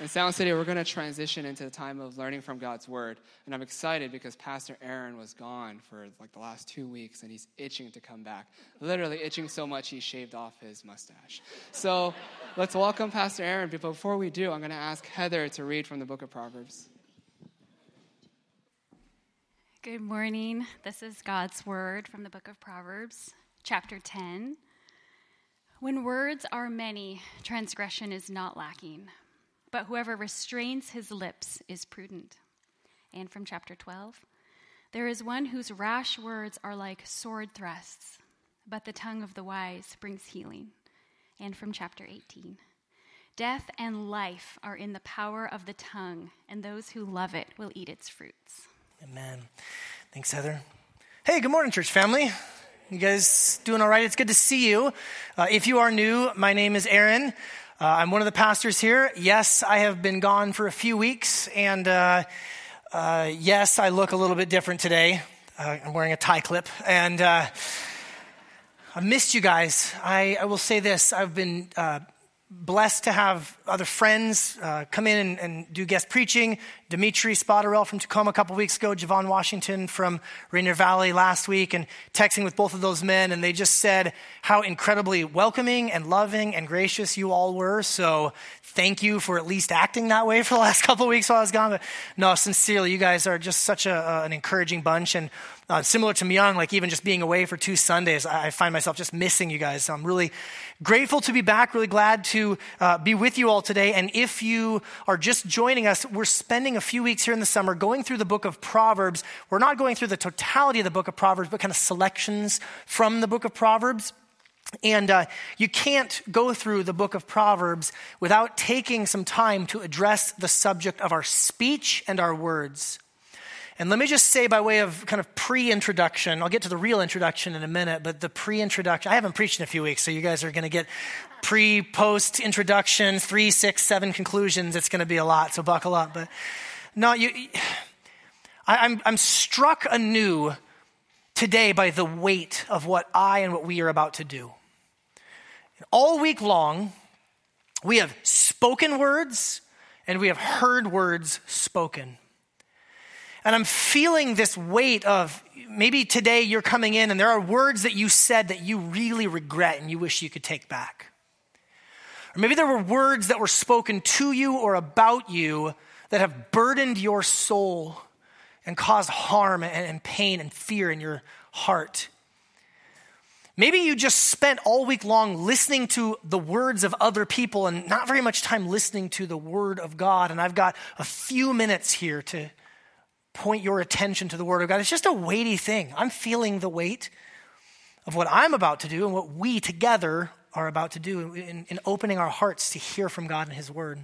In Sound City, we're going to transition into the time of learning from God's Word. And I'm excited because Pastor Aaron was gone for like the last two weeks and he's itching to come back. Literally itching so much he shaved off his mustache. So let's welcome Pastor Aaron. But before we do, I'm going to ask Heather to read from the book of Proverbs. Good morning. This is God's Word from the book of Proverbs, chapter 10. When words are many, transgression is not lacking but whoever restrains his lips is prudent. And from chapter 12, there is one whose rash words are like sword thrusts, but the tongue of the wise brings healing. And from chapter 18, death and life are in the power of the tongue, and those who love it will eat its fruits. Amen. Thanks, Heather. Hey, good morning, church family. You guys doing all right? It's good to see you. Uh, if you are new, my name is Aaron. Uh, I'm one of the pastors here. Yes, I have been gone for a few weeks, and uh, uh, yes, I look a little bit different today. Uh, I'm wearing a tie clip, and uh, I missed you guys. I, I, will say this I've been uh, blessed to have other friends uh, come in and, and, do guest preaching. Dimitri Spotterell from Tacoma a couple weeks ago, Javon Washington from Rainier Valley last week, and texting with both of those men, and they just said how incredibly welcoming and loving and gracious you all were. So thank you for at least acting that way for the last couple weeks while I was gone. But no, sincerely, you guys are just such a, uh, an encouraging bunch, and uh, similar to Myung, like even just being away for two Sundays, I find myself just missing you guys. So I'm really grateful to be back, really glad to uh, be with you all today. And if you are just joining us, we're spending a few weeks here in the summer going through the book of Proverbs. We're not going through the totality of the book of Proverbs, but kind of selections from the book of Proverbs. And uh, you can't go through the book of Proverbs without taking some time to address the subject of our speech and our words. And let me just say, by way of kind of pre introduction, I'll get to the real introduction in a minute, but the pre introduction, I haven't preached in a few weeks, so you guys are going to get pre post introduction, three, six, seven conclusions. It's going to be a lot, so buckle up. But no, you, I, I'm, I'm struck anew today by the weight of what I and what we are about to do. All week long, we have spoken words and we have heard words spoken. And I'm feeling this weight of maybe today you're coming in and there are words that you said that you really regret and you wish you could take back. Or maybe there were words that were spoken to you or about you that have burdened your soul and caused harm and, pain and fear in your heart. Maybe you just spent all week long listening to the words of other people and not very much time listening to the word of God. And I've got a few minutes here to point your attention to the Word of God. It's just a weighty thing. I'm feeling the weight of what I'm about to do and what we together are about to do in, in opening our hearts to hear from God and His Word.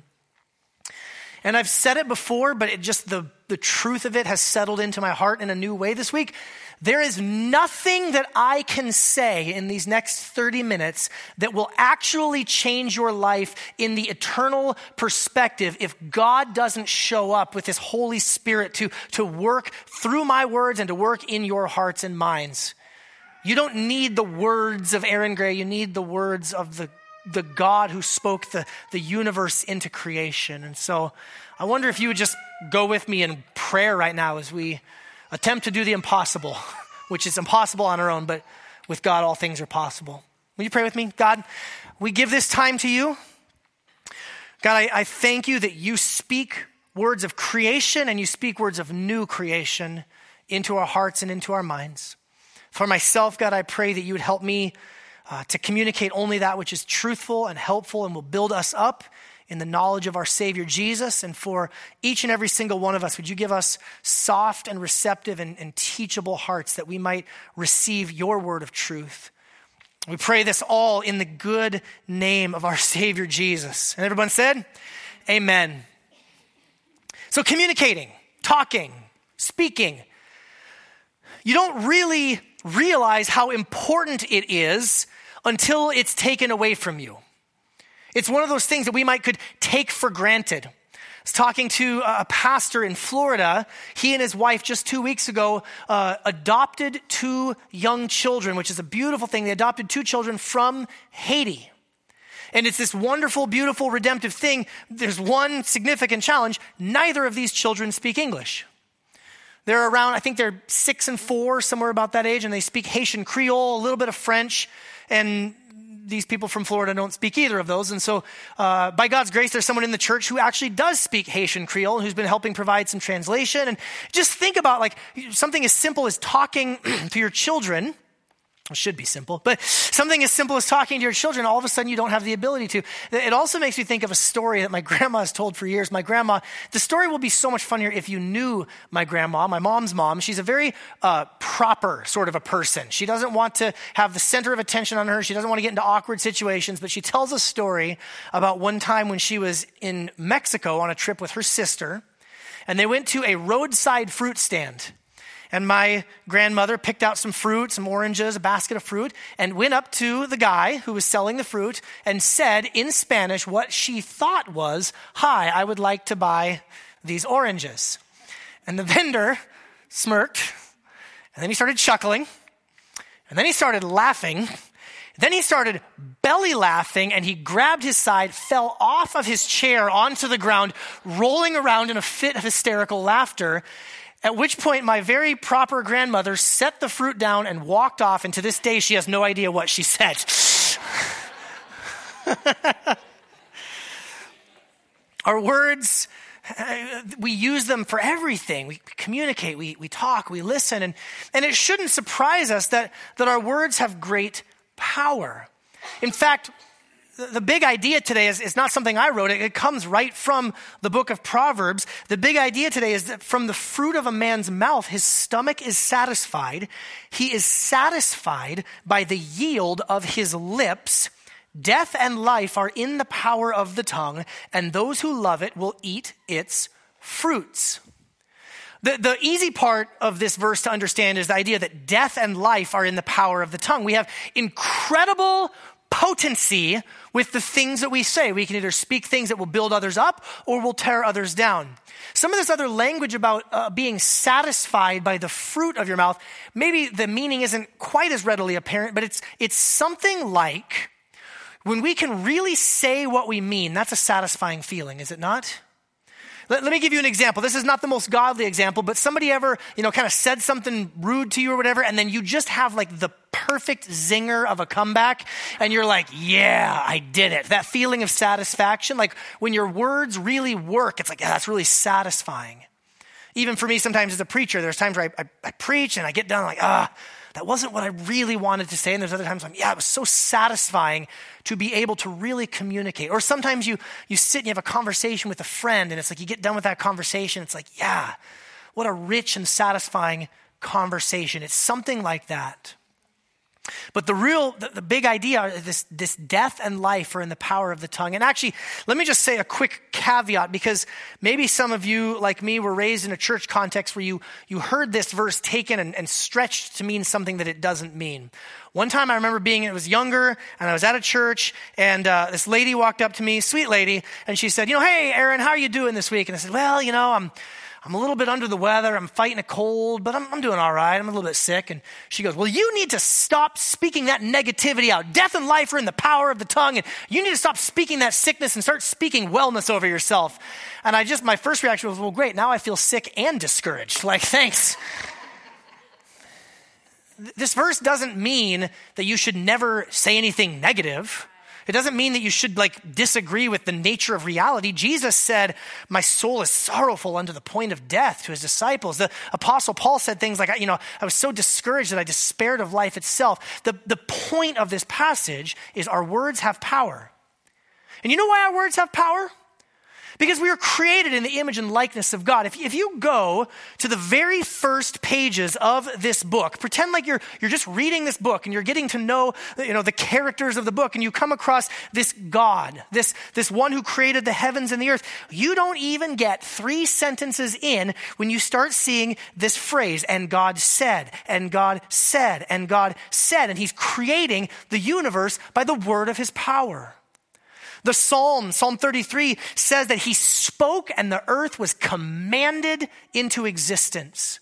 And I've said it before, but it just the, the truth of it has settled into my heart in a new way this week. There is nothing that I can say in these next 30 minutes that will actually change your life in the eternal perspective if God doesn't show up with His Holy Spirit to, to work through my words and to work in your hearts and minds. You don't need the words of Aaron Gray, you need the words of the, the God who spoke the, the universe into creation. And so I wonder if you would just go with me in prayer right now as we attempt to do the impossible, which is impossible on our own, but with God, all things are possible. Will you pray with me? God, we give this time to you. God, I, I thank you that you speak words of creation and you speak words of new creation into our hearts and into our minds. For myself, God, I pray that you would help me uh, to communicate only that which is truthful and helpful and will build us up in the knowledge of our Savior Jesus. And for each and every single one of us, would you give us soft and receptive and, and teachable hearts that we might receive your word of truth? We pray this all in the good name of our Savior Jesus. And everyone said, Amen. So, communicating, talking, speaking, you don't really realize how important it is until it's taken away from you. It's one of those things that we might could take for granted. I was talking to a pastor in Florida. He and his wife just two weeks ago uh, adopted two young children, which is a beautiful thing. They adopted two children from Haiti. And it's this wonderful, beautiful, redemptive thing. There's one significant challenge neither of these children speak English. They're around, I think they're six and four, somewhere about that age, and they speak Haitian Creole, a little bit of French, and these people from Florida don't speak either of those. And so, uh, by God's grace, there's someone in the church who actually does speak Haitian Creole who's been helping provide some translation. And just think about like something as simple as talking to your children it should be simple, but something as simple as talking to your children, all of a sudden you don't have the ability to. It also makes me think of a story that my grandma has told for years. My grandma, the story will be so much funnier if you knew my grandma, my mom's mom. She's a very uh, proper sort of a person. She doesn't want to have the center of attention on her. She doesn't want to get into awkward situations, but she tells a story about one time when she was in Mexico on a trip with her sister, and they went to a roadside fruit stand. And my grandmother picked out some fruit, some oranges, a basket of fruit, and went up to the guy who was selling the fruit and said in Spanish what she thought was, Hi, I would like to buy these oranges. And the vendor smirked, and then he started chuckling, and then he started laughing. Then he started belly laughing and he grabbed his side, fell off of his chair onto the ground, rolling around in a fit of hysterical laughter. At which point, my very proper grandmother set the fruit down and walked off, and to this day, she has no idea what she said. Our words, uh, we use them for everything. We communicate, we, we talk, we listen, and, and it shouldn't surprise us that, that our words have great power. In fact, the big idea today is, not something I wrote. It, it comes right from the book of Proverbs. The big idea today is that from the fruit of a man's mouth, his stomach is satisfied. He is satisfied by the yield of his lips. Death and life are in the power of the tongue, and those who love it will eat its fruits. The, the easy part of this verse to understand is the idea that death and life are in the power of the tongue. We have incredible potency with the things that we say. We can either speak things that will build others up or will tear others down. Some of this other language about uh, being satisfied by the fruit of your mouth, maybe the meaning isn't quite as readily apparent, but it's, it's something like when we can really say what we mean, that's a satisfying feeling, is it not? Let, let, me give you an example. This is not the most godly example, but somebody ever, you know, kind of said something rude to you or whatever, and then you just have like the perfect zinger of a comeback, and you're like, yeah, I did it. That feeling of satisfaction, like when your words really work, it's like, yeah, that's really satisfying. Even for me, sometimes as a preacher, there's times where I, I, I preach and I get done like, ah, that wasn't what I really wanted to say. And there's other times I'm, yeah, it was so satisfying to be able to really communicate. Or sometimes you, you sit and you have a conversation with a friend and it's like you get done with that conversation. It's like, yeah, what a rich and satisfying conversation. It's something like that. But the real, the, the, big idea, this, this death and life are in the power of the tongue. And actually, let me just say a quick caveat because maybe some of you, like me, were raised in a church context where you, you heard this verse taken and, and stretched to mean something that it doesn't mean. One time I remember being, it was younger and I was at a church and uh, this lady walked up to me, sweet lady, and she said, you know, hey, Aaron, how are you doing this week? And I said, well, you know, I'm, I'm a little bit under the weather. I'm fighting a cold, but I'm, I'm, doing all right. I'm a little bit sick. And she goes, Well, you need to stop speaking that negativity out. Death and life are in the power of the tongue. And you need to stop speaking that sickness and start speaking wellness over yourself. And I just, my first reaction was, Well, great. Now I feel sick and discouraged. Like, thanks. this verse doesn't mean that you should never say anything negative. It doesn't mean that you should like disagree with the nature of reality. Jesus said, My soul is sorrowful unto the point of death to his disciples. The apostle Paul said things like, you know, I was so discouraged that I despaired of life itself. The, the point of this passage is our words have power. And you know why our words have power? Because we were created in the image and likeness of God. If, if you go to the very first pages of this book, pretend like you're, you're just reading this book and you're getting to know, you know the characters of the book, and you come across this God, this, this one who created the heavens and the earth, you don't even get three sentences in when you start seeing this phrase, and God said, and God said, and God said. And He's creating the universe by the word of His power. The Psalm, Psalm 33, says that he spoke and the earth was commanded into existence.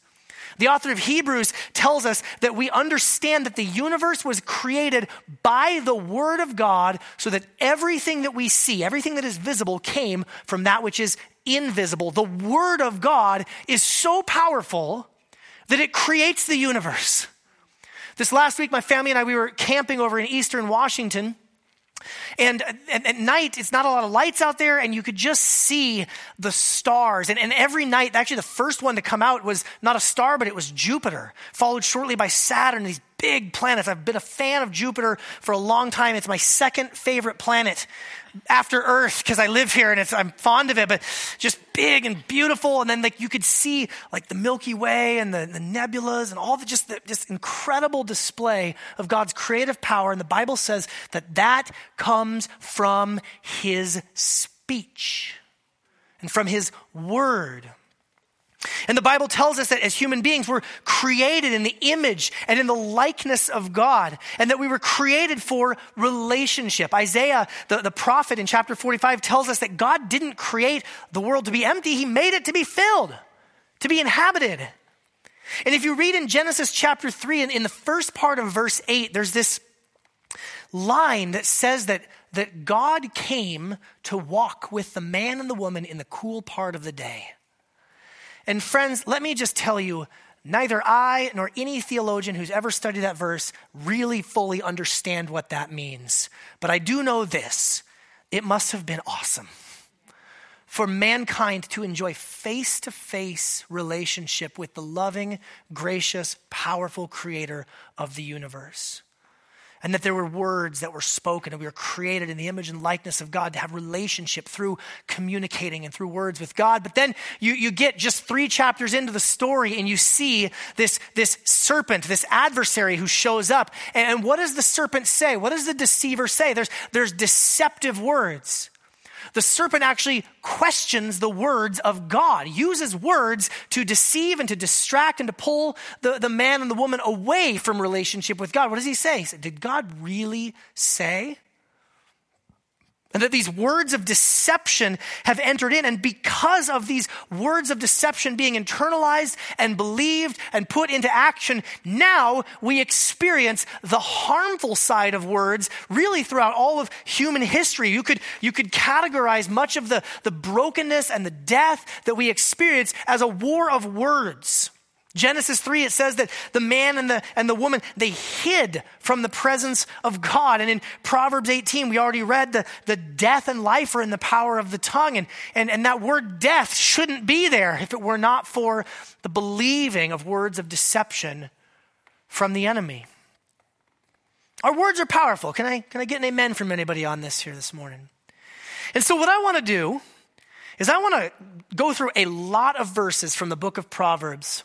The author of Hebrews tells us that we understand that the universe was created by the Word of God so that everything that we see, everything that is visible, came from that which is invisible. The Word of God is so powerful that it creates the universe. This last week, my family and I, we were camping over in eastern Washington. And at, night, it's not a lot of lights out there, and you could just see the stars. And, and every night, actually, the first one to come out was not a star, but it was Jupiter, followed shortly by Saturn, these big planets. I've been a fan of Jupiter for a long time. It's my second favorite planet after Earth because I live here and I'm fond of it, but just big and beautiful. And then like you could see like the Milky Way and the, the nebulas and all the just the, just incredible display of God's creative power. And the Bible says that that comes from His speech and from His word. And the Bible tells us that as human beings, we're created in the image and in the likeness of God, and that we were created for relationship. Isaiah, the, the prophet in chapter 45, tells us that God didn't create the world to be empty, He made it to be filled, to be inhabited. And if you read in Genesis chapter 3, in, in the first part of verse 8, there's this line that says that, that God came to walk with the man and the woman in the cool part of the day. And friends, let me just tell you, neither I nor any theologian who's ever studied that verse really fully understand what that means. But I do know this it must have been awesome for mankind to enjoy face to face relationship with the loving, gracious, powerful creator of the universe and that there were words that were spoken and we were created in the image and likeness of God to have relationship through communicating and through words with God. But then you, you get just three chapters into the story and you see this, this serpent, this adversary who shows up. And what does the serpent say? What does the deceiver say? There's, there's deceptive words the serpent actually questions the words of God, uses words to deceive and to distract and to pull the, the man and the woman away from relationship with God. What does he say? He said, Did God really say? And that these words of deception have entered in. And because of these words of deception being internalized and believed and put into action, now we experience the harmful side of words really throughout all of human history. You could, you could categorize much of the, the brokenness and the death that we experience as a war of words. Genesis 3, it says that the man and the, and the woman, they hid from the presence of God. And in Proverbs 18, we already read the, the death and life are in the power of the tongue. And, and, and that word death shouldn't be there if it were not for the believing of words of deception from the enemy. Our words are powerful. Can I, can I get an amen from anybody on this here this morning? And so, what I want to do is I want to go through a lot of verses from the book of Proverbs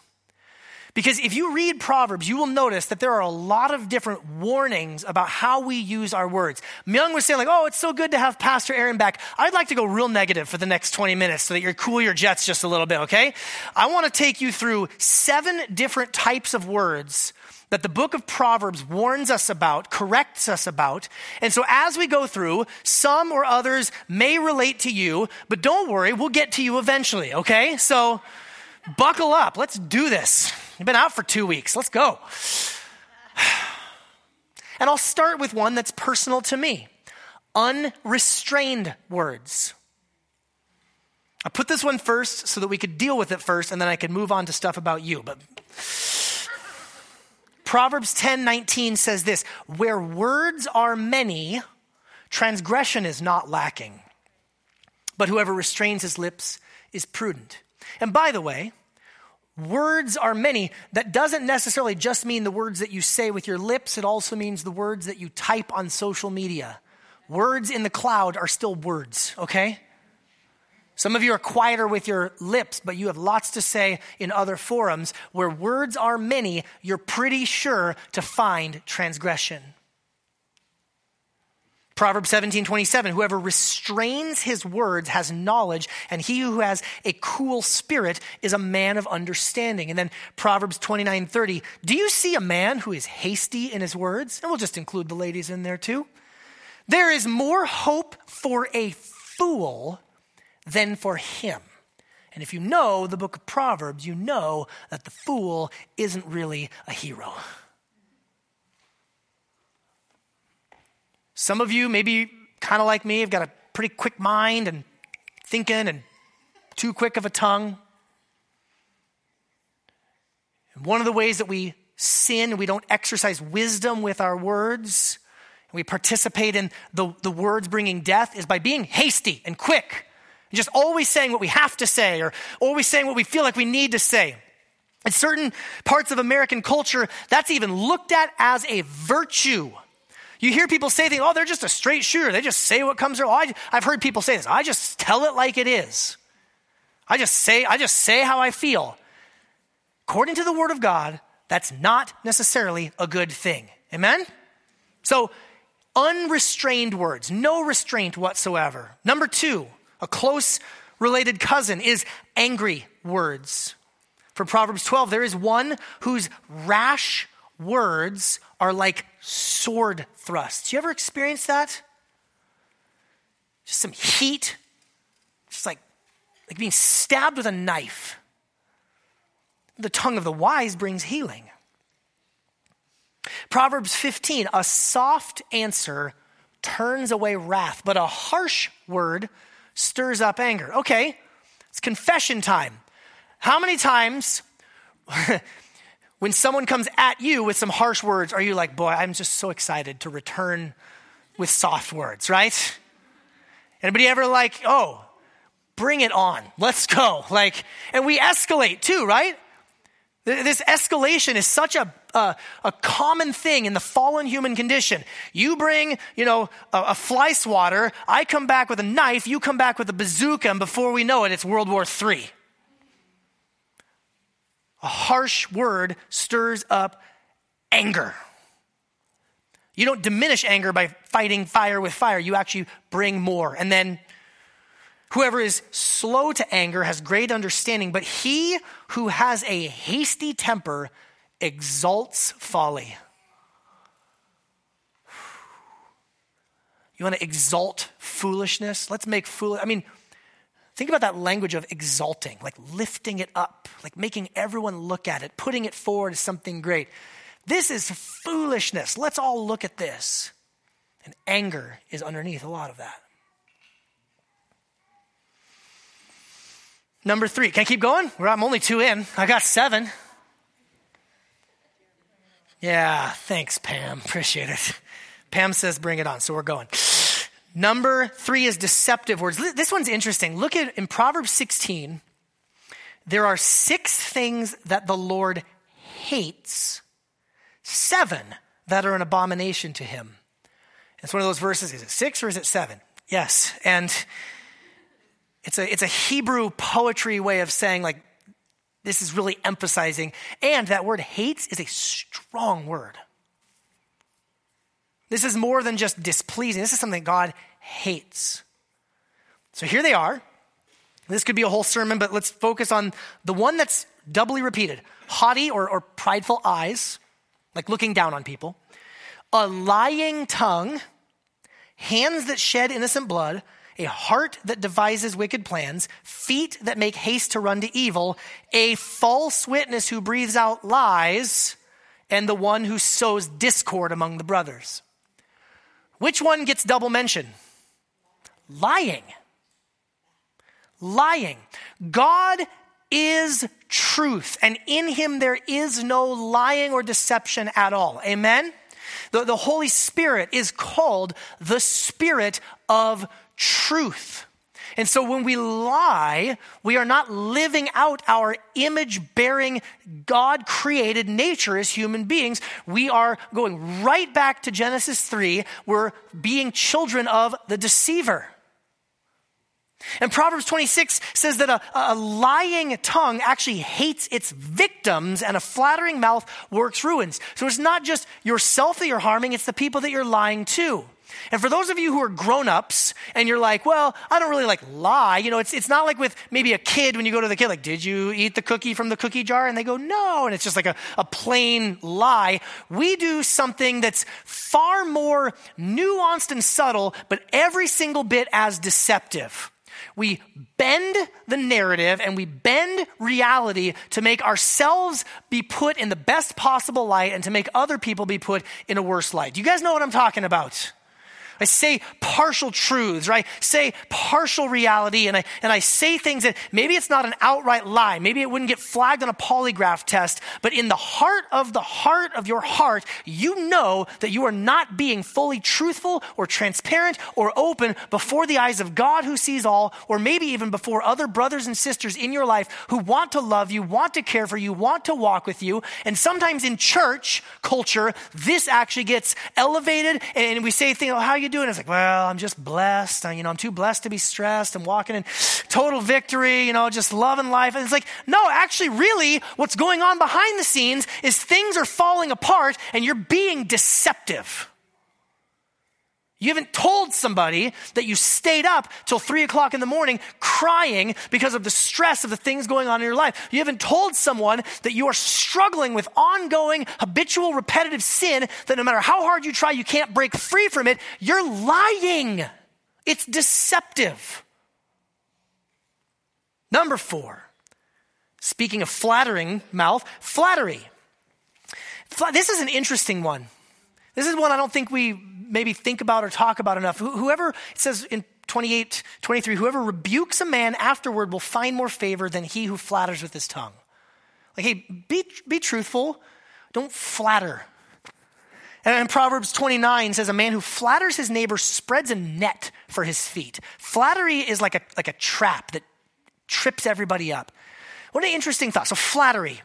because if you read Proverbs, you will notice that there are a lot of different warnings about how we use our words. Myung was saying, like, oh, it's so good to have Pastor Aaron back. I'd like to go real negative for the next 20 minutes so that you cool your jets just a little bit, okay? I want to take you through seven different types of words that the book of Proverbs warns us about, corrects us about. And so as we go through, some or others may relate to you, but don't worry, we'll get to you eventually, okay? So buckle up. Let's do this. You've been out for two weeks. Let's go. And I'll start with one that's personal to me unrestrained words. I put this one first so that we could deal with it first, and then I could move on to stuff about you. But Proverbs 10 19 says this Where words are many, transgression is not lacking. But whoever restrains his lips is prudent. And by the way, words are many. That doesn't necessarily just mean the words that you say with your lips, it also means the words that you type on social media. Words in the cloud are still words, okay? Some of you are quieter with your lips, but you have lots to say in other forums. Where words are many, you're pretty sure to find transgression. Proverbs 17, 27, whoever restrains his words has knowledge, and he who has a cool spirit is a man of understanding. And then Proverbs 29, 30, do you see a man who is hasty in his words? And we'll just include the ladies in there too. There is more hope for a fool than for him. And if you know the book of Proverbs, you know that the fool isn't really a hero. Some of you, maybe kind of like me, have got a pretty quick mind and thinking and too quick of a tongue. And one of the ways that we sin, we don't exercise wisdom with our words, we participate in the, the words bringing death, is by being hasty and quick. And just always saying what we have to say or always saying what we feel like we need to say. In certain parts of American culture, that's even looked at as a virtue. You hear people say things, oh, they're just a straight shooter. They just say what comes. Oh, I, I've heard people say this. I just tell it like it is. I just say, I just say how I feel. According to the Word of God, that's not necessarily a good thing. Amen? So, unrestrained words, no restraint whatsoever. Number two, a close related cousin is angry words. From Proverbs 12, there is one whose rash words are like sword thrusts. You ever experience that? Just some heat, just like, like being stabbed with a knife. The tongue of the wise brings healing. Proverbs 15, a soft answer turns away wrath, but a harsh word stirs up anger. Okay, it's confession time. How many times when someone comes at you with some harsh words, are you like, boy, I'm just so excited to return with soft words, right? Anybody ever like, oh, bring it on, let's go. Like, and we escalate too, right? This escalation is such a, a, a, common thing in the fallen human condition. You bring, you know, a, a, fly swatter, I come back with a knife, you come back with a bazooka, and before we know it, it's World War III. A harsh word stirs up anger. You don't diminish anger by fighting fire with fire, you actually bring more. And then Whoever is slow to anger has great understanding, but he who has a hasty temper exalts folly. You want to exalt foolishness? Let's make fool. I mean, think about that language of exalting, like lifting it up, like making everyone look at it, putting it forward as something great. This is foolishness. Let's all look at this. And anger is underneath a lot of that. Number three. Can I keep going? I'm only two in. I got seven. Yeah, thanks, Pam. Appreciate it. Pam says bring it on, so we're going. Number three is deceptive words. This one's interesting. Look at in Proverbs 16, there are six things that the Lord hates, seven that are an abomination to him. It's one of those verses. Is it six or is it seven? Yes. And it's a, it's a Hebrew poetry way of saying, like, this is really emphasizing. And that word hates is a strong word. This is more than just displeasing. This is something God hates. So here they are. This could be a whole sermon, but let's focus on the one that's doubly repeated haughty or, or prideful eyes, like looking down on people, a lying tongue, hands that shed innocent blood, a heart that devises wicked plans, feet that make haste to run to evil, a false witness who breathes out lies, and the one who sows discord among the brothers. Which one gets double mention? Lying. Lying. God is truth, and in him there is no lying or deception at all. Amen? The, the Holy Spirit is called the Spirit of truth. And so when we lie, we are not living out our image bearing, God created nature as human beings. We are going right back to Genesis 3. We're being children of the deceiver. And Proverbs 26 says that a, a, lying tongue actually hates its victims and a flattering mouth works ruins. So it's not just yourself that you're harming, it's the people that you're lying to. And for those of you who are grown-ups and you're like, well, I don't really like lie. You know, it's, it's not like with maybe a kid when you go to the kid, like, did you eat the cookie from the cookie jar? And they go, no. And it's just like a, a plain lie. We do something that's far more nuanced and subtle, but every single bit as deceptive. we bend the narrative and we bend reality to make ourselves be put in the best possible light and to make other people be put in a worse light. You guys know what I'm talking about? I say partial truths, right? Say partial reality, and I, and I say things that maybe it's not an outright lie. Maybe it wouldn't get flagged on a polygraph test, but in the heart of the heart of your heart, you know that you are not being fully truthful or transparent or open before the eyes of God who sees all, or maybe even before other brothers and sisters in your life who want to love you, want to care for you, want to walk with you. And sometimes in church culture, this actually gets elevated, and we say things, oh, how you you doing? It's like, well, I'm just blessed. I, you know, I'm too blessed to be stressed. I'm walking in total victory, you know, just loving life. And it's like, no, actually, really, what's going on behind the scenes is things are falling apart and you're being deceptive. You haven't told somebody that you stayed up till three o'clock in the morning crying because of the stress of the things going on in your life. You haven't told someone that you are struggling with ongoing, habitual, repetitive sin that no matter how hard you try, you can't break free from it. You're lying. It's deceptive. Number four, speaking of flattering mouth, flattery. This is an interesting one. This is one I don't think we maybe think about or talk about enough. Whoever, it says in 28, 23, whoever rebukes a man afterward will find more favor than he who flatters with his tongue. Like, hey, be, be truthful. Don't flatter. And in Proverbs 29 says, a man who flatters his neighbor spreads a net for his feet. Flattery is like a, like a trap that trips everybody up. What an interesting thought. So, flattery.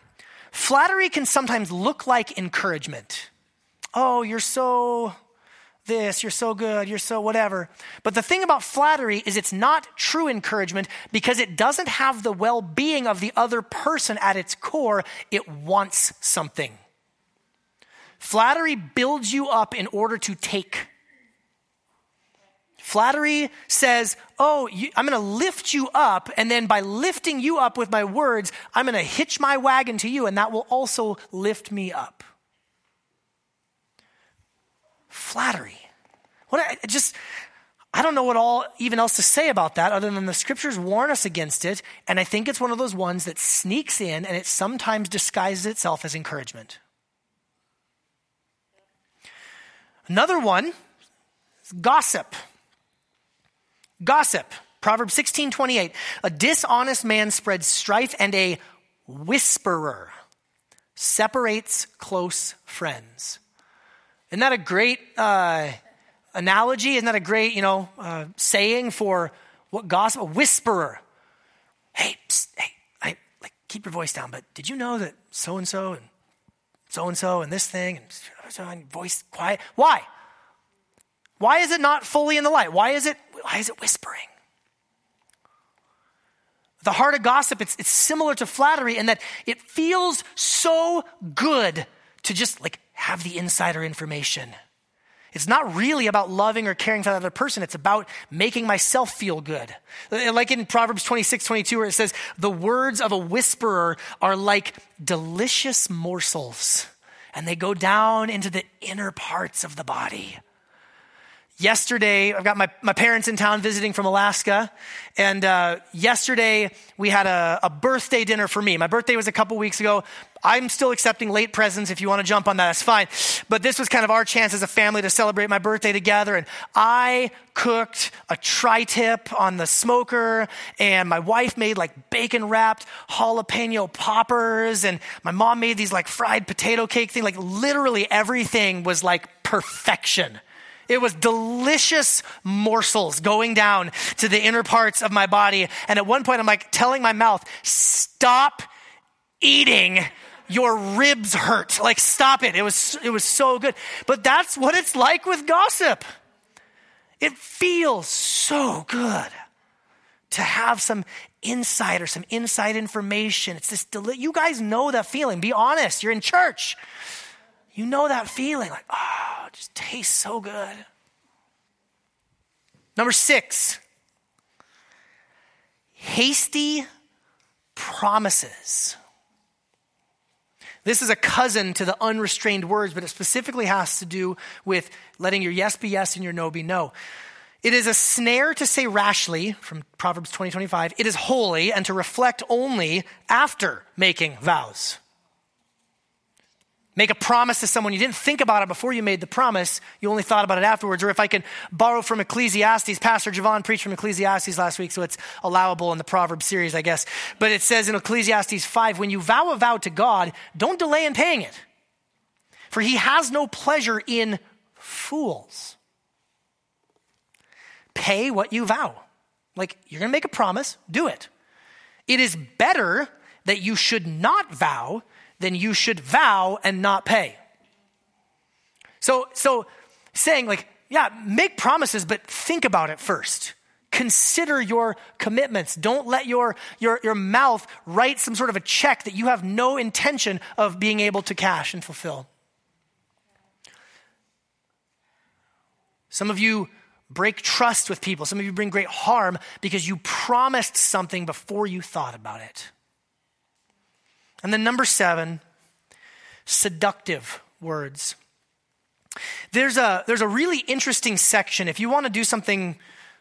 Flattery can sometimes look like encouragement. Oh, you're so this, you're so good, you're so whatever. But the thing about flattery is it's not true encouragement because it doesn't have the well being of the other person at its core. It wants something. Flattery builds you up in order to take. Flattery says, Oh, you, I'm going to lift you up, and then by lifting you up with my words, I'm going to hitch my wagon to you, and that will also lift me up flattery. What I just I don't know what all even else to say about that other than the scriptures warn us against it, and I think it's one of those ones that sneaks in and it sometimes disguises itself as encouragement. Another one is gossip. Gossip. Proverbs 16 28. A dishonest man spreads strife, and a whisperer separates close friends. Isn't that a great uh, analogy? Isn't that a great, you know, uh, saying for what gossip? A whisperer. Hey, psst, hey, I, like, keep your voice down. But did you know that so and so and so and so and this thing and so and voice quiet? Why? Why is it not fully in the light? Why is it? Why is it whispering? The heart of gossip, it's, it's similar to flattery in that it feels so good to just like have the insider information. It's not really about loving or caring for that other person. It's about making myself feel good. Like in Proverbs 26, 22, where it says, the words of a whisperer are like delicious morsels, and they go down into the inner parts of the body. Yesterday, I've got my, my parents in town visiting from Alaska. And uh, yesterday, we had a, a birthday dinner for me. My birthday was a couple weeks ago. I'm still accepting late presents. If you want to jump on that, that's fine. But this was kind of our chance as a family to celebrate my birthday together. And I cooked a tri tip on the smoker, and my wife made like bacon wrapped jalapeno poppers, and my mom made these like fried potato cake thing. Like literally everything was like perfection. It was delicious morsels going down to the inner parts of my body. And at one point, I'm like telling my mouth, stop eating. Your ribs hurt. Like, stop it. It was, it was so good. But that's what it's like with gossip. It feels so good to have some insight or some inside information. It's this, deli- you guys know that feeling. Be honest. You're in church. You know that feeling like, oh, just tastes so good. Number six, hasty promises. This is a cousin to the unrestrained words, but it specifically has to do with letting your yes be yes and your no be no. It is a snare to say rashly, from Proverbs 20, 25. It is holy and to reflect only after making vows. Make a promise to someone. You didn't think about it before you made the promise. You only thought about it afterwards. Or if I can borrow from Ecclesiastes, Pastor Javon preached from Ecclesiastes last week, so it's allowable in the Proverbs series, I guess. But it says in Ecclesiastes 5 when you vow a vow to God, don't delay in paying it. For he has no pleasure in fools. Pay what you vow. Like, you're going to make a promise, do it. It is better that you should not vow then you should vow and not pay. So, so saying like, yeah, make promises, but think about it first. Consider your commitments. Don't let your, your, your mouth write some sort of a check that you have no intention of being able to cash and fulfill. Some of you break trust with people. Some of you bring great harm because you promised something before you thought about it. And then number seven, seductive words. There's a, there's a really interesting section. If you want to do something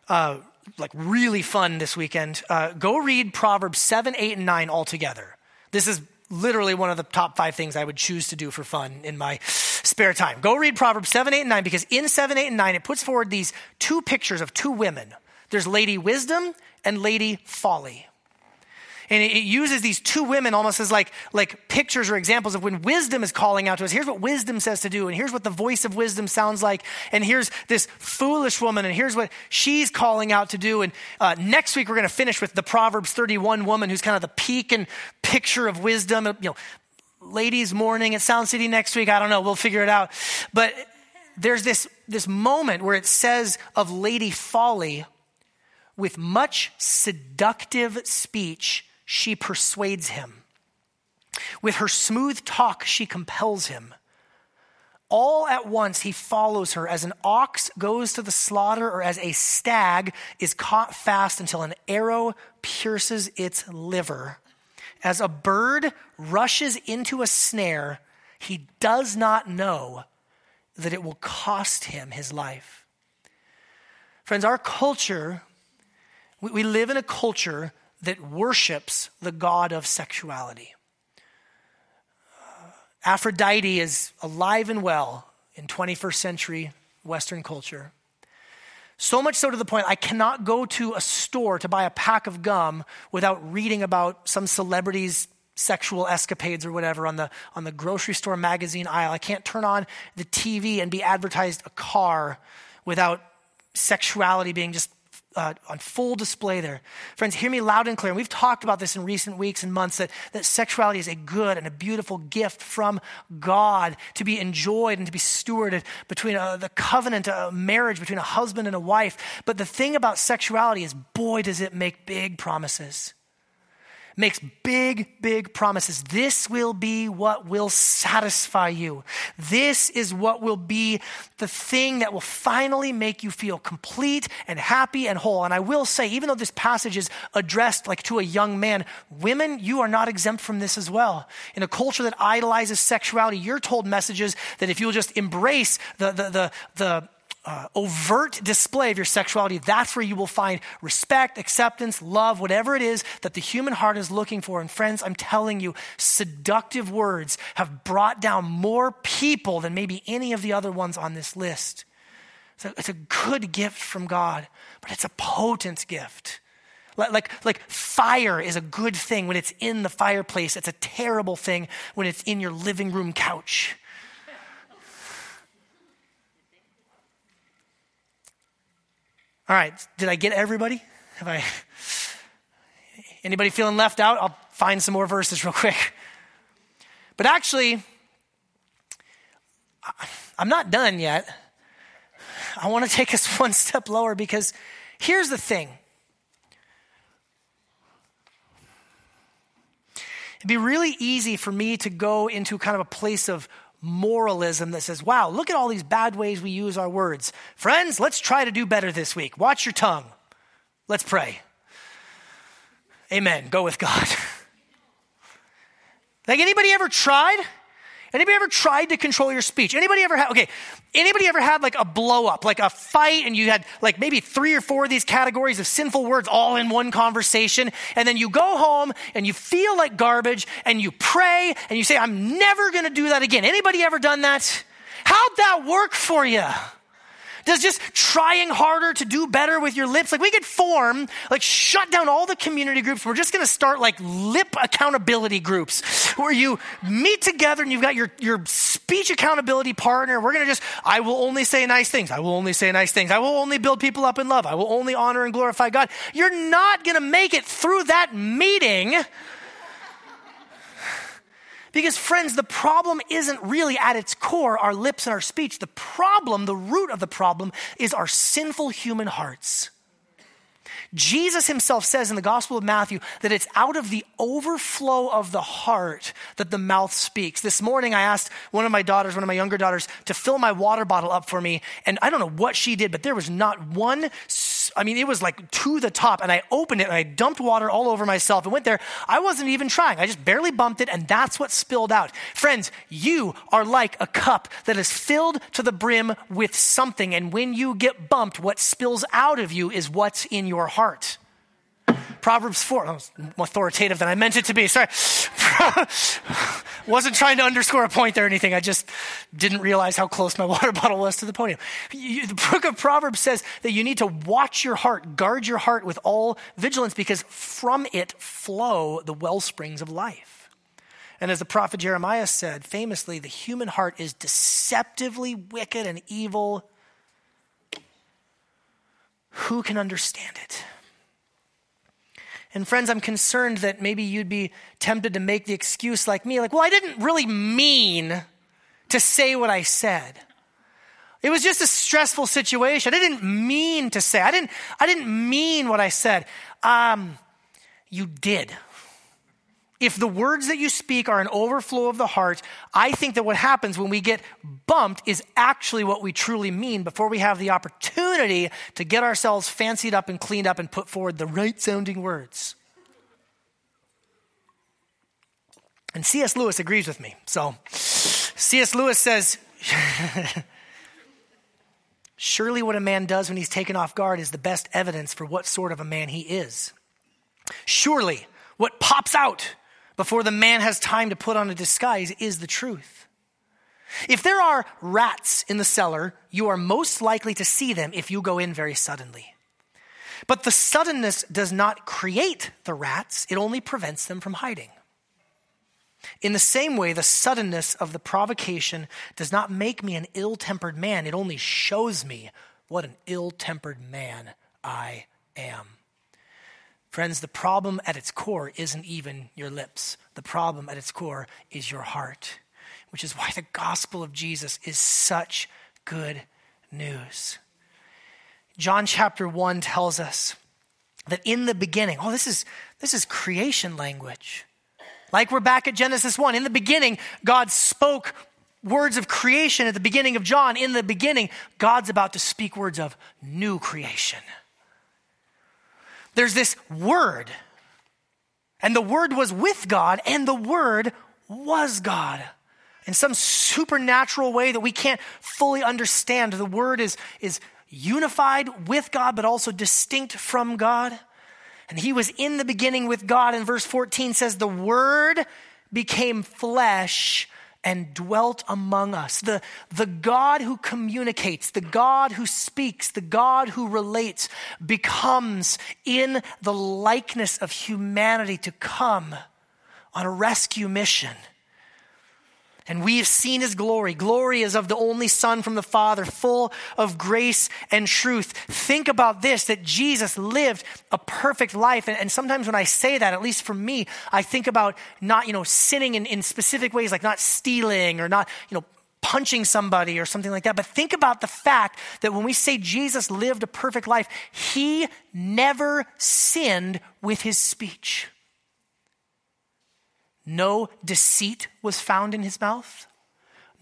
uh, like really fun this weekend, uh, go read Proverbs 7, 8, and 9 all together. This is literally one of the top five things I would choose to do for fun in my spare time. Go read Proverbs 7, 8, and 9 because in 7, 8, and 9, it puts forward these two pictures of two women. There's Lady Wisdom and Lady Folly. And it uses these two women almost as like, like pictures or examples of when wisdom is calling out to us. Here's what wisdom says to do, and here's what the voice of wisdom sounds like, and here's this foolish woman, and here's what she's calling out to do. And uh, next week, we're going to finish with the Proverbs 31 woman who's kind of the peak and picture of wisdom. You know, ladies' morning at Sound City next week. I don't know. We'll figure it out. But there's this, this moment where it says of Lady Folly, with much seductive speech, she persuades him. With her smooth talk, she compels him. All at once, he follows her as an ox goes to the slaughter or as a stag is caught fast until an arrow pierces its liver. As a bird rushes into a snare, he does not know that it will cost him his life. Friends, our culture, we, live in a culture that worships the God of sexuality. Uh, Aphrodite is alive and well in 21st century Western culture. So much so to the point I cannot go to a store to buy a pack of gum without reading about some celebrity's sexual escapades or whatever on the on the grocery store magazine aisle. I can't turn on the TV and be advertised a car without sexuality being just uh, on full display there. Friends, hear me loud and clear. And we've talked about this in recent weeks and months that, that sexuality is a good and a beautiful gift from God to be enjoyed and to be stewarded between a, uh, the covenant, a marriage between a husband and a wife. But the thing about sexuality is, boy, does it make big promises makes big, big promises. This will be what will satisfy you. This is what will be the thing that will finally make you feel complete and happy and whole. And I will say, even though this passage is addressed like to a young man, women, you are not exempt from this as well. In a culture that idolizes sexuality, you're told messages that if you'll just embrace the, the, the, the uh, overt display of your sexuality, that's where you will find respect, acceptance, love, whatever it is that the human heart is looking for. And friends, I'm telling you, seductive words have brought down more people than maybe any of the other ones on this list. So it's a good gift from God, but it's a potent gift. Like, like fire is a good thing when it's in the fireplace. It's a terrible thing when it's in your living room couch. All right, did I get everybody? Have I anybody feeling left out? I'll find some more verses real quick. But actually, I'm not done yet. I want to take us one step lower because here's the thing. It'd be really easy for me to go into kind of a place of moralism that says, wow, look at all these bad ways we use our words. Friends, let's try to do better this week. Watch your tongue. Let's pray. Amen. Go with God. like anybody ever tried? Anybody ever tried to control your speech? Anybody ever had, okay, anybody ever had like a blow up, like a fight, and you had like maybe three or four of these categories of sinful words all in one conversation, and then you go home and you feel like garbage, and you pray, and you say, I'm never gonna do that again. Anybody ever done that? How'd that work for you? Does just trying harder to do better with your lips, like we could form, like shut down all the community groups. We're just going to start like lip accountability groups where you meet together and you've got your, your speech accountability partner. We're going to just, I will only say nice things. I will only say nice things. I will only build people up in love. I will only honor and glorify God. You're not going to make it through that meeting because, friends, the problem isn't really at its core our lips and our speech. The problem, the root of the problem, is our sinful human hearts. Jesus himself says in the Gospel of Matthew that it's out of the overflow of the heart that the mouth speaks. This morning, I asked one of my daughters, one of my younger daughters, to fill my water bottle up for me. And I don't know what she did, but there was not one I mean, it was like to the top, and I opened it and I dumped water all over myself and went there. I wasn't even trying. I just barely bumped it, and that's what spilled out. Friends, you are like a cup that is filled to the brim with something, and when you get bumped, what spills out of you is what's in your heart. Proverbs 4. That was more authoritative than I meant it to be. Sorry. Wasn't trying to underscore a point there or anything. I just didn't realize how close my water bottle was to the podium. You, the book of Proverbs says that you need to watch your heart, guard your heart with all vigilance because from it flow the well springs of life. And as the prophet Jeremiah said famously, the human heart is deceptively wicked and evil. Who can understand it? And friends, I'm concerned that maybe you'd be tempted to make the excuse like me, like, well, I didn't really mean to say what I said. It was just a stressful situation. I didn't mean to say. I didn't, I didn't mean what I said. Um, you did if the words that you speak are an overflow of the heart, I think that what happens when we get bumped is actually what we truly mean before we have the opportunity to get ourselves fancied up and cleaned up and put forward the right sounding words. And C.S. Lewis agrees with me. So, C.S. Lewis says, Surely what a man does when he's taken off guard is the best evidence for what sort of a man he is. Surely what pops out before the man has time to put on a disguise is the truth. If there are rats in the cellar, you are most likely to see them if you go in very suddenly. But the suddenness does not create the rats, it only prevents them from hiding. In the same way, the suddenness of the provocation does not make me an ill tempered man, it only shows me what an ill tempered man I am. Friends, the problem at its core isn't even your lips. The problem at its core is your heart, which is why the gospel of Jesus is such good news. John chapter 1 tells us that in the beginning, oh, this is, this is creation language. Like we're back at Genesis 1. In the beginning, God spoke words of creation at the beginning of John. In the beginning, God's about to speak words of new creation. There's this word. And the word was with God, and the word was God. In some supernatural way that we can't fully understand, the word is, is unified with God, but also distinct from God. And he was in the beginning with God. And verse 14 says, The word became flesh and dwelt among us. The, the God who communicates, the God who speaks, the God who relates becomes in the likeness of humanity to come on a rescue mission and we have seen his glory. Glory is of the only Son from the Father, full of grace and truth. Think about this that Jesus lived a perfect life. And, and, sometimes when I say that, at least for me, I think about not, you know, sinning in, in specific ways, like not stealing or not, you know, punching somebody or something like that. But think about the fact that when we say Jesus lived a perfect life, he never sinned with his speech. No deceit was found in his mouth,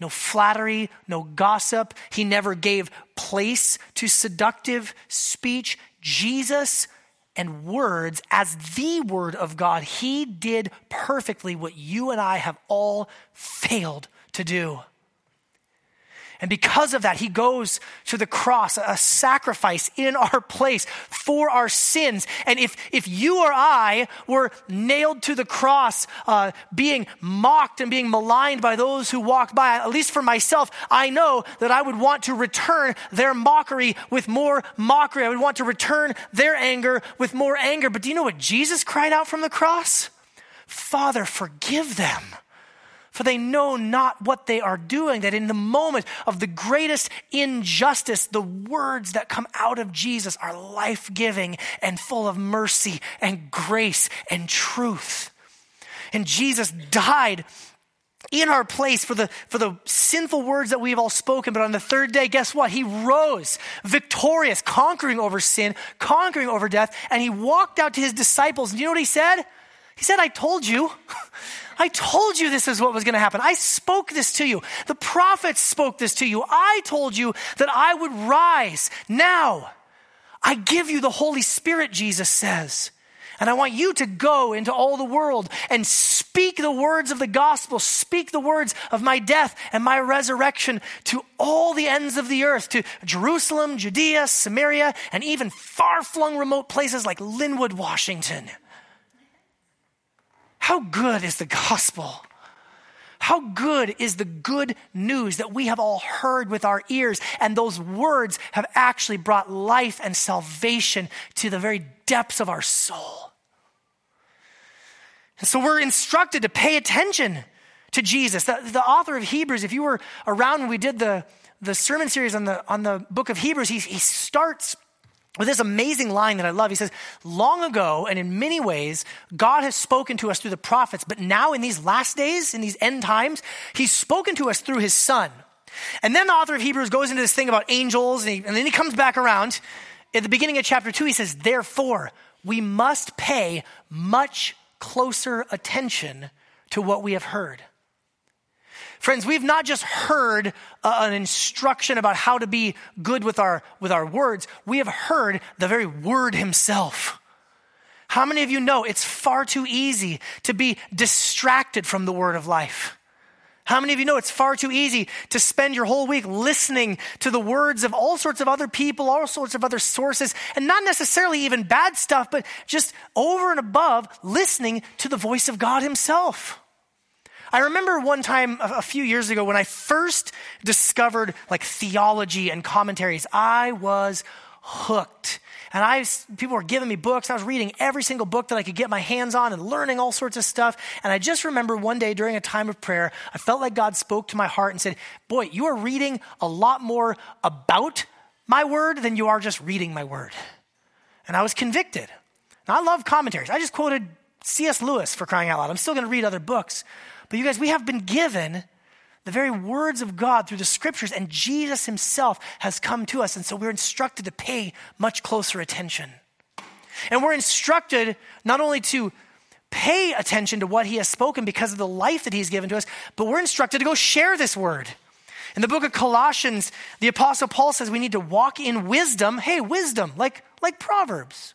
no flattery, no gossip. He never gave place to seductive speech. Jesus and words as the word of God, he did perfectly what you and I have all failed to do. And because of that, he goes to the cross, a sacrifice in our place for our sins. And if, if you or I were nailed to the cross, uh, being mocked and being maligned by those who walked by, at least for myself, I know that I would want to return their mockery with more mockery. I would want to return their anger with more anger. But do you know what Jesus cried out from the cross? Father, forgive them for they know not what they are doing. That in the moment of the greatest injustice, the words that come out of Jesus are life giving and full of mercy and grace and truth. And Jesus died in our place for the, for the sinful words that we have all spoken. But on the third day, guess what? He rose victorious, conquering over sin, conquering over death, and he walked out to his disciples. And you know what he said? He said, I told you. I told you this is what was going to happen. I spoke this to you. The prophets spoke this to you. I told you that I would rise. Now, I give you the Holy Spirit, Jesus says. And I want you to go into all the world and speak the words of the gospel, speak the words of my death and my resurrection to all the ends of the earth, to Jerusalem, Judea, Samaria, and even far flung remote places like Lynnwood, Washington. How good is the gospel? How good is the good news that we have all heard with our ears, and those words have actually brought life and salvation to the very depths of our soul? And so we're instructed to pay attention to Jesus. The, the author of Hebrews, if you were around when we did the, the sermon series on the, on the book of Hebrews, he, he starts with this amazing line that I love. He says, Long ago, and in many ways, God has spoken to us through the prophets, but now in these last days, in these end times, He's spoken to us through His Son. And then the author of Hebrews goes into this thing about angels, and, he, and then he comes back around. At the beginning of chapter 2, he says, Therefore, we must pay much closer attention to what we have heard. Friends, we've not just heard uh, an instruction about how to be good with our, with our words, we have heard the very word himself. How many of you know it's far too easy to be distracted from the word of life? How many of you know it's far too easy to spend your whole week listening to the words of all sorts of other people, all sorts of other sources, and not necessarily even bad stuff, but just over and above listening to the voice of God Himself? I remember one time a, few years ago when I first discovered like theology and commentaries, I was hooked. And I, people were giving me books. I was reading every single book that I could get my hands on and learning all sorts of stuff. And I just remember one day during a time of prayer, I felt like God spoke to my heart and said, Boy, you are reading a lot more about my word than you are just reading my word. And I was convicted. Now, I love commentaries. I just quoted C.S. Lewis for crying out loud. I'm still going to read other books. But you guys, we have been given the very words of God through the scriptures, and Jesus himself has come to us. And so we're instructed to pay much closer attention. And we're instructed not only to pay attention to what he has spoken because of the life that he's given to us, but we're instructed to go share this word. In the book of Colossians, the apostle Paul says we need to walk in wisdom. Hey, wisdom, like, like Proverbs,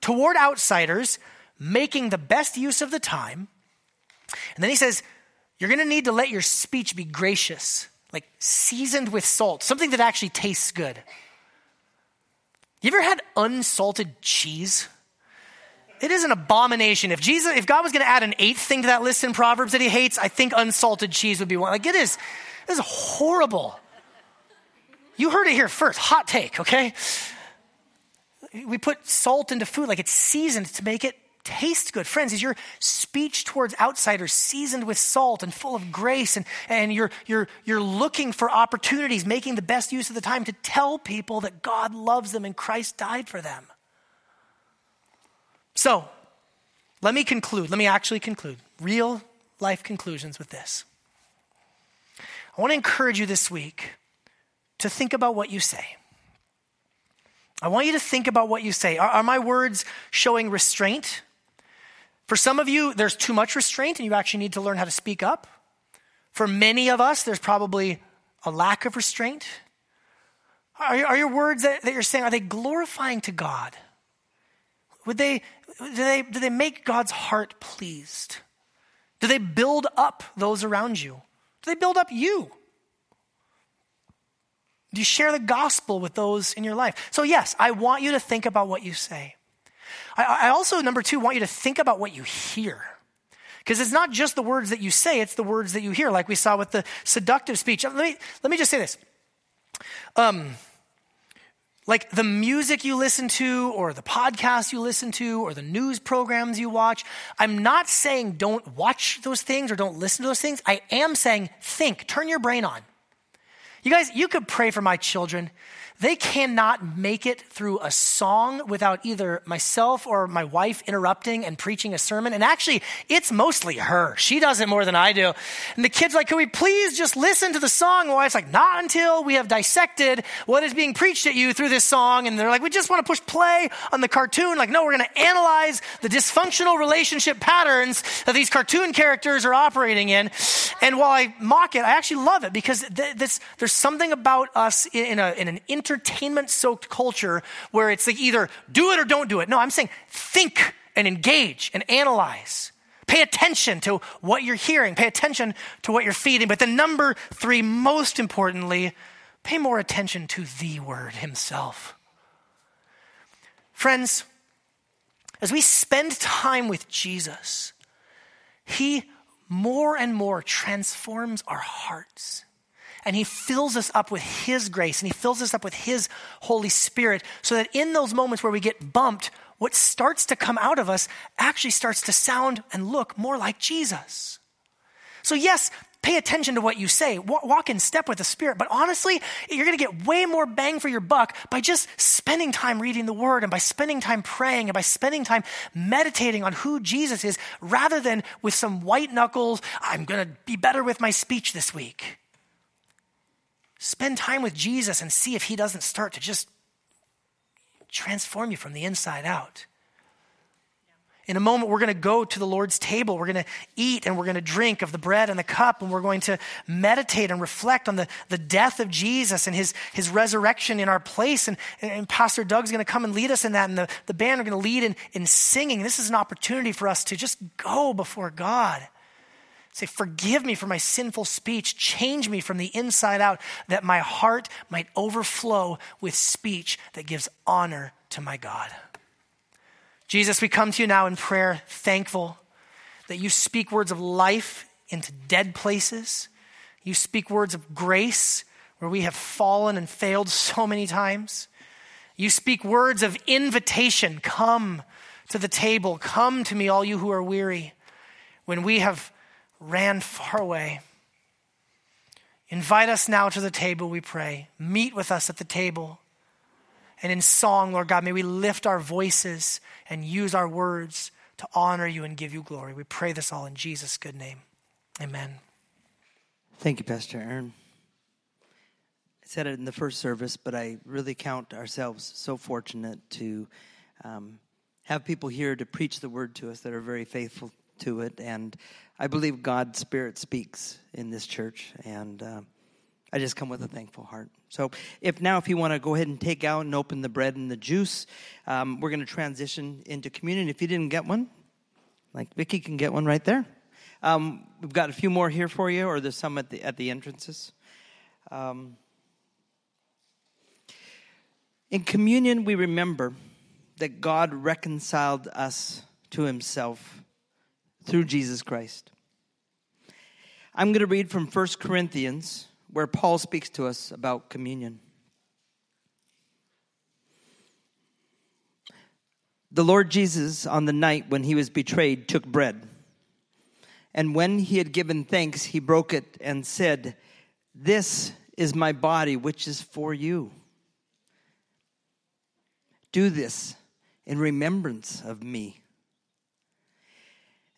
toward outsiders, making the best use of the time and then he says, You're going to need to let your speech be gracious, like seasoned with salt, something that actually tastes good. You ever had unsalted cheese? It is an abomination. If Jesus, if God was going to add an eighth thing to that list in Proverbs that he hates, I think unsalted cheese would be one. Like it is, it is horrible. You heard it here first. Hot take, okay? We put salt into food like it's seasoned to make it taste good. Friends, is your speech towards outsiders seasoned with salt and full of grace, and, and you're, you're, you're looking for opportunities, making the best use of the time to tell people that God loves them and Christ died for them? So, let me conclude. Let me actually conclude. Real life conclusions with this. I want to encourage you this week to think about what you say. I want you to think about what you say. Are, are my words showing restraint? For some of you, there's too much restraint and you actually need to learn how to speak up. For many of us, there's probably a lack of restraint. Are, are your words that, that, you're saying, are they glorifying to God? Would they, do, they, do they make God's heart pleased? Do they build up those around you? Do they build up you? Do you share the gospel with those in your life? So, yes, I want you to think about what you say. I, I also, number two, want you to think about what you hear. Because it's not just the words that you say, it's the words that you hear, like we saw with the seductive speech. Let me, let me just say this. Um, like the music you listen to, or the podcasts you listen to, or the news programs you watch, I'm not saying don't watch those things or don't listen to those things. I am saying think, turn your brain on. You guys, you could pray for my children. They cannot make it through a song without either myself or my wife interrupting and preaching a sermon. And actually, it's mostly her. She does it more than I do. And the kid's like, Can we please just listen to the song? And wife's like, Not until we have dissected what is being preached at you through this song. And they're like, We just want to push play on the cartoon. Like, no, we're going to analyze the dysfunctional relationship patterns that these cartoon characters are operating in. And while I mock it, I actually love it because th- this, there's something about us in, in, a, in an inter entertainment soaked culture where it's like either do it or don't do it. No, I'm saying think and engage and analyze. Pay attention to what you're hearing, pay attention to what you're feeding. But the number three, most importantly, pay more attention to the word himself. Friends, as we spend time with Jesus, he more and more transforms our hearts and He fills us up with His grace and He fills us up with His Holy Spirit so that in those moments where we get bumped, what starts to come out of us actually starts to sound and look more like Jesus. So, yes, pay attention to what you say, walk in step with the Spirit, but honestly, you're going to get way more bang for your buck by just spending time reading the Word and by spending time praying and by spending time meditating on who Jesus is rather than with some white knuckles, I'm going to be better with my speech this week. Spend time with Jesus and see if he doesn't start to just transform you from the inside out. In a moment, we're going to go to the Lord's table. We're going to eat and we're going to drink of the bread and the cup, and we're going to meditate and reflect on the, the death of Jesus and his, his resurrection in our place. And, and Pastor Doug's going to come and lead us in that, and the, the band are going to lead in, in singing. This is an opportunity for us to just go before God Say, forgive me for my sinful speech. Change me from the inside out that my heart might overflow with speech that gives honor to my God. Jesus, we come to you now in prayer, thankful that you speak words of life into dead places. You speak words of grace where we have fallen and failed so many times. You speak words of invitation come to the table, come to me, all you who are weary. When we have ran far away. Invite us now to the table, we pray. Meet with us at the table. And in song, Lord God, may we lift our voices and use our words to honor you and give you glory. We pray this all in Jesus' good name. Amen. Thank you, Pastor Aaron. I said it in the first service, but I really count ourselves so fortunate to um, have people here to preach the word to us that are very faithful to it. And I believe God's Spirit speaks in this church. And uh, I just come with a thankful heart. So, if now, if you want to go ahead and take out and open the bread and the juice, um, we're going to transition into communion. If you didn't get one, like Vicky can get one right there. Um, we've got a few more here for you, or there's some at the at the entrances. Um, in communion, we remember that God reconciled us to Himself through Jesus Christ. I'm going to read from 1 Corinthians, where Paul speaks to us about communion. The Lord Jesus, on the night when he was betrayed, took bread. And when he had given thanks, he broke it and said, This is my body, which is for you. Do this in remembrance of me.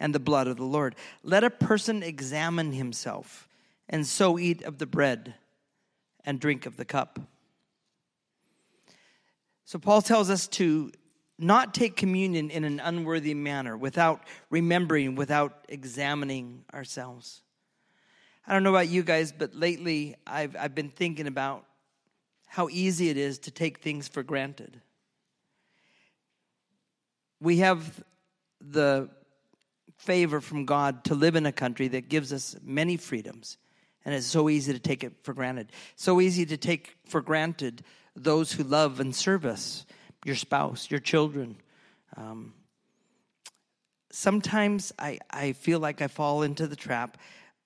and the blood of the Lord. Let a person examine himself, and so eat of the bread and drink of the cup. So, Paul tells us to not take communion in an unworthy manner without remembering, without examining ourselves. I don't know about you guys, but lately I've, I've been thinking about how easy it is to take things for granted. We have the favor from God to live in a country that gives us many freedoms, and it's so easy to take it for granted. So easy to take for granted those who love and serve us your spouse, your children. Um, sometimes I, I feel like I fall into the trap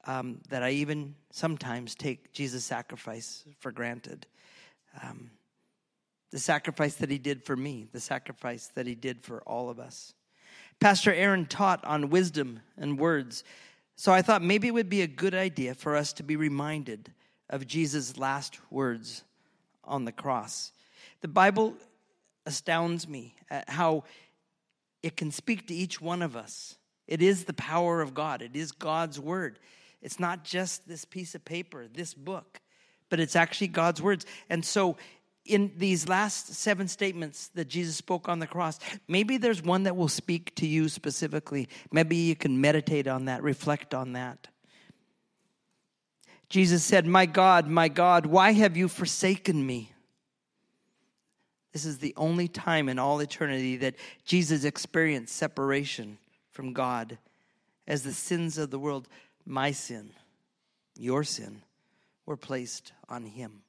um, that I even sometimes take Jesus' sacrifice for granted. Um, the sacrifice that he did for me, the sacrifice that he did for all of us. Pastor Aaron taught on wisdom and words, so I thought maybe it would be a good idea for us to be reminded of Jesus' last words on the cross. The Bible astounds me at how it can speak to each one of us. It is the power of God, it is God's word. It's not just this piece of paper, this book, but it's actually God's words. And so, in these last seven statements that Jesus spoke on the cross, maybe there's one that will speak to you specifically. Maybe you can meditate on that, reflect on that. Jesus said, My God, my God, why have you forsaken me? This is the only time in all eternity that Jesus experienced separation from God as the sins of the world, my sin, your sin, were placed on him.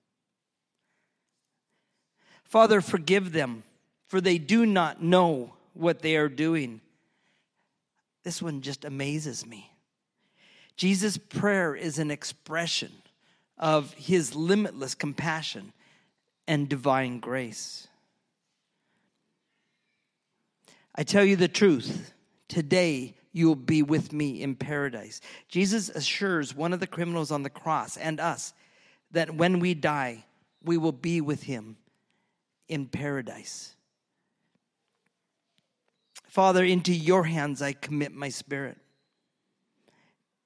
Father, forgive them, for they do not know what they are doing. This one just amazes me. Jesus' prayer is an expression of his limitless compassion and divine grace. I tell you the truth, today you will be with me in paradise. Jesus assures one of the criminals on the cross and us that when we die, we will be with him in paradise. Father, into your hands I commit my spirit.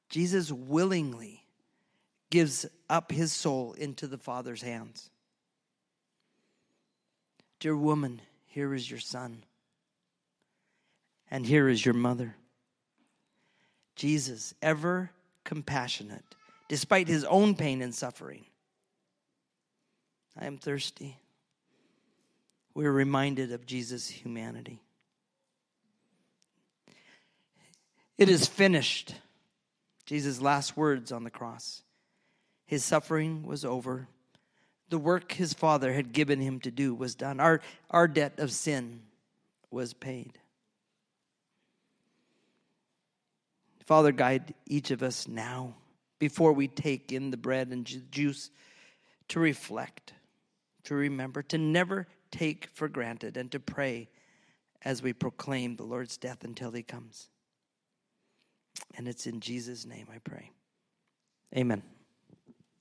Jesus willingly gives up his soul into the Father's hands. Dear woman, here is your son. And here is your mother. Jesus, ever compassionate, despite his own pain and suffering. I am thirsty. We're reminded of Jesus' humanity. It is finished. Jesus' last words on the cross. His suffering was over. The work his Father had given him to do was done. Our, our debt of sin was paid. Father, guide each of us now before we take in the bread and juice to reflect, to remember, to never take for granted, and to pray as we proclaim the Lord's death until he comes. And it's in Jesus' name I pray. Amen.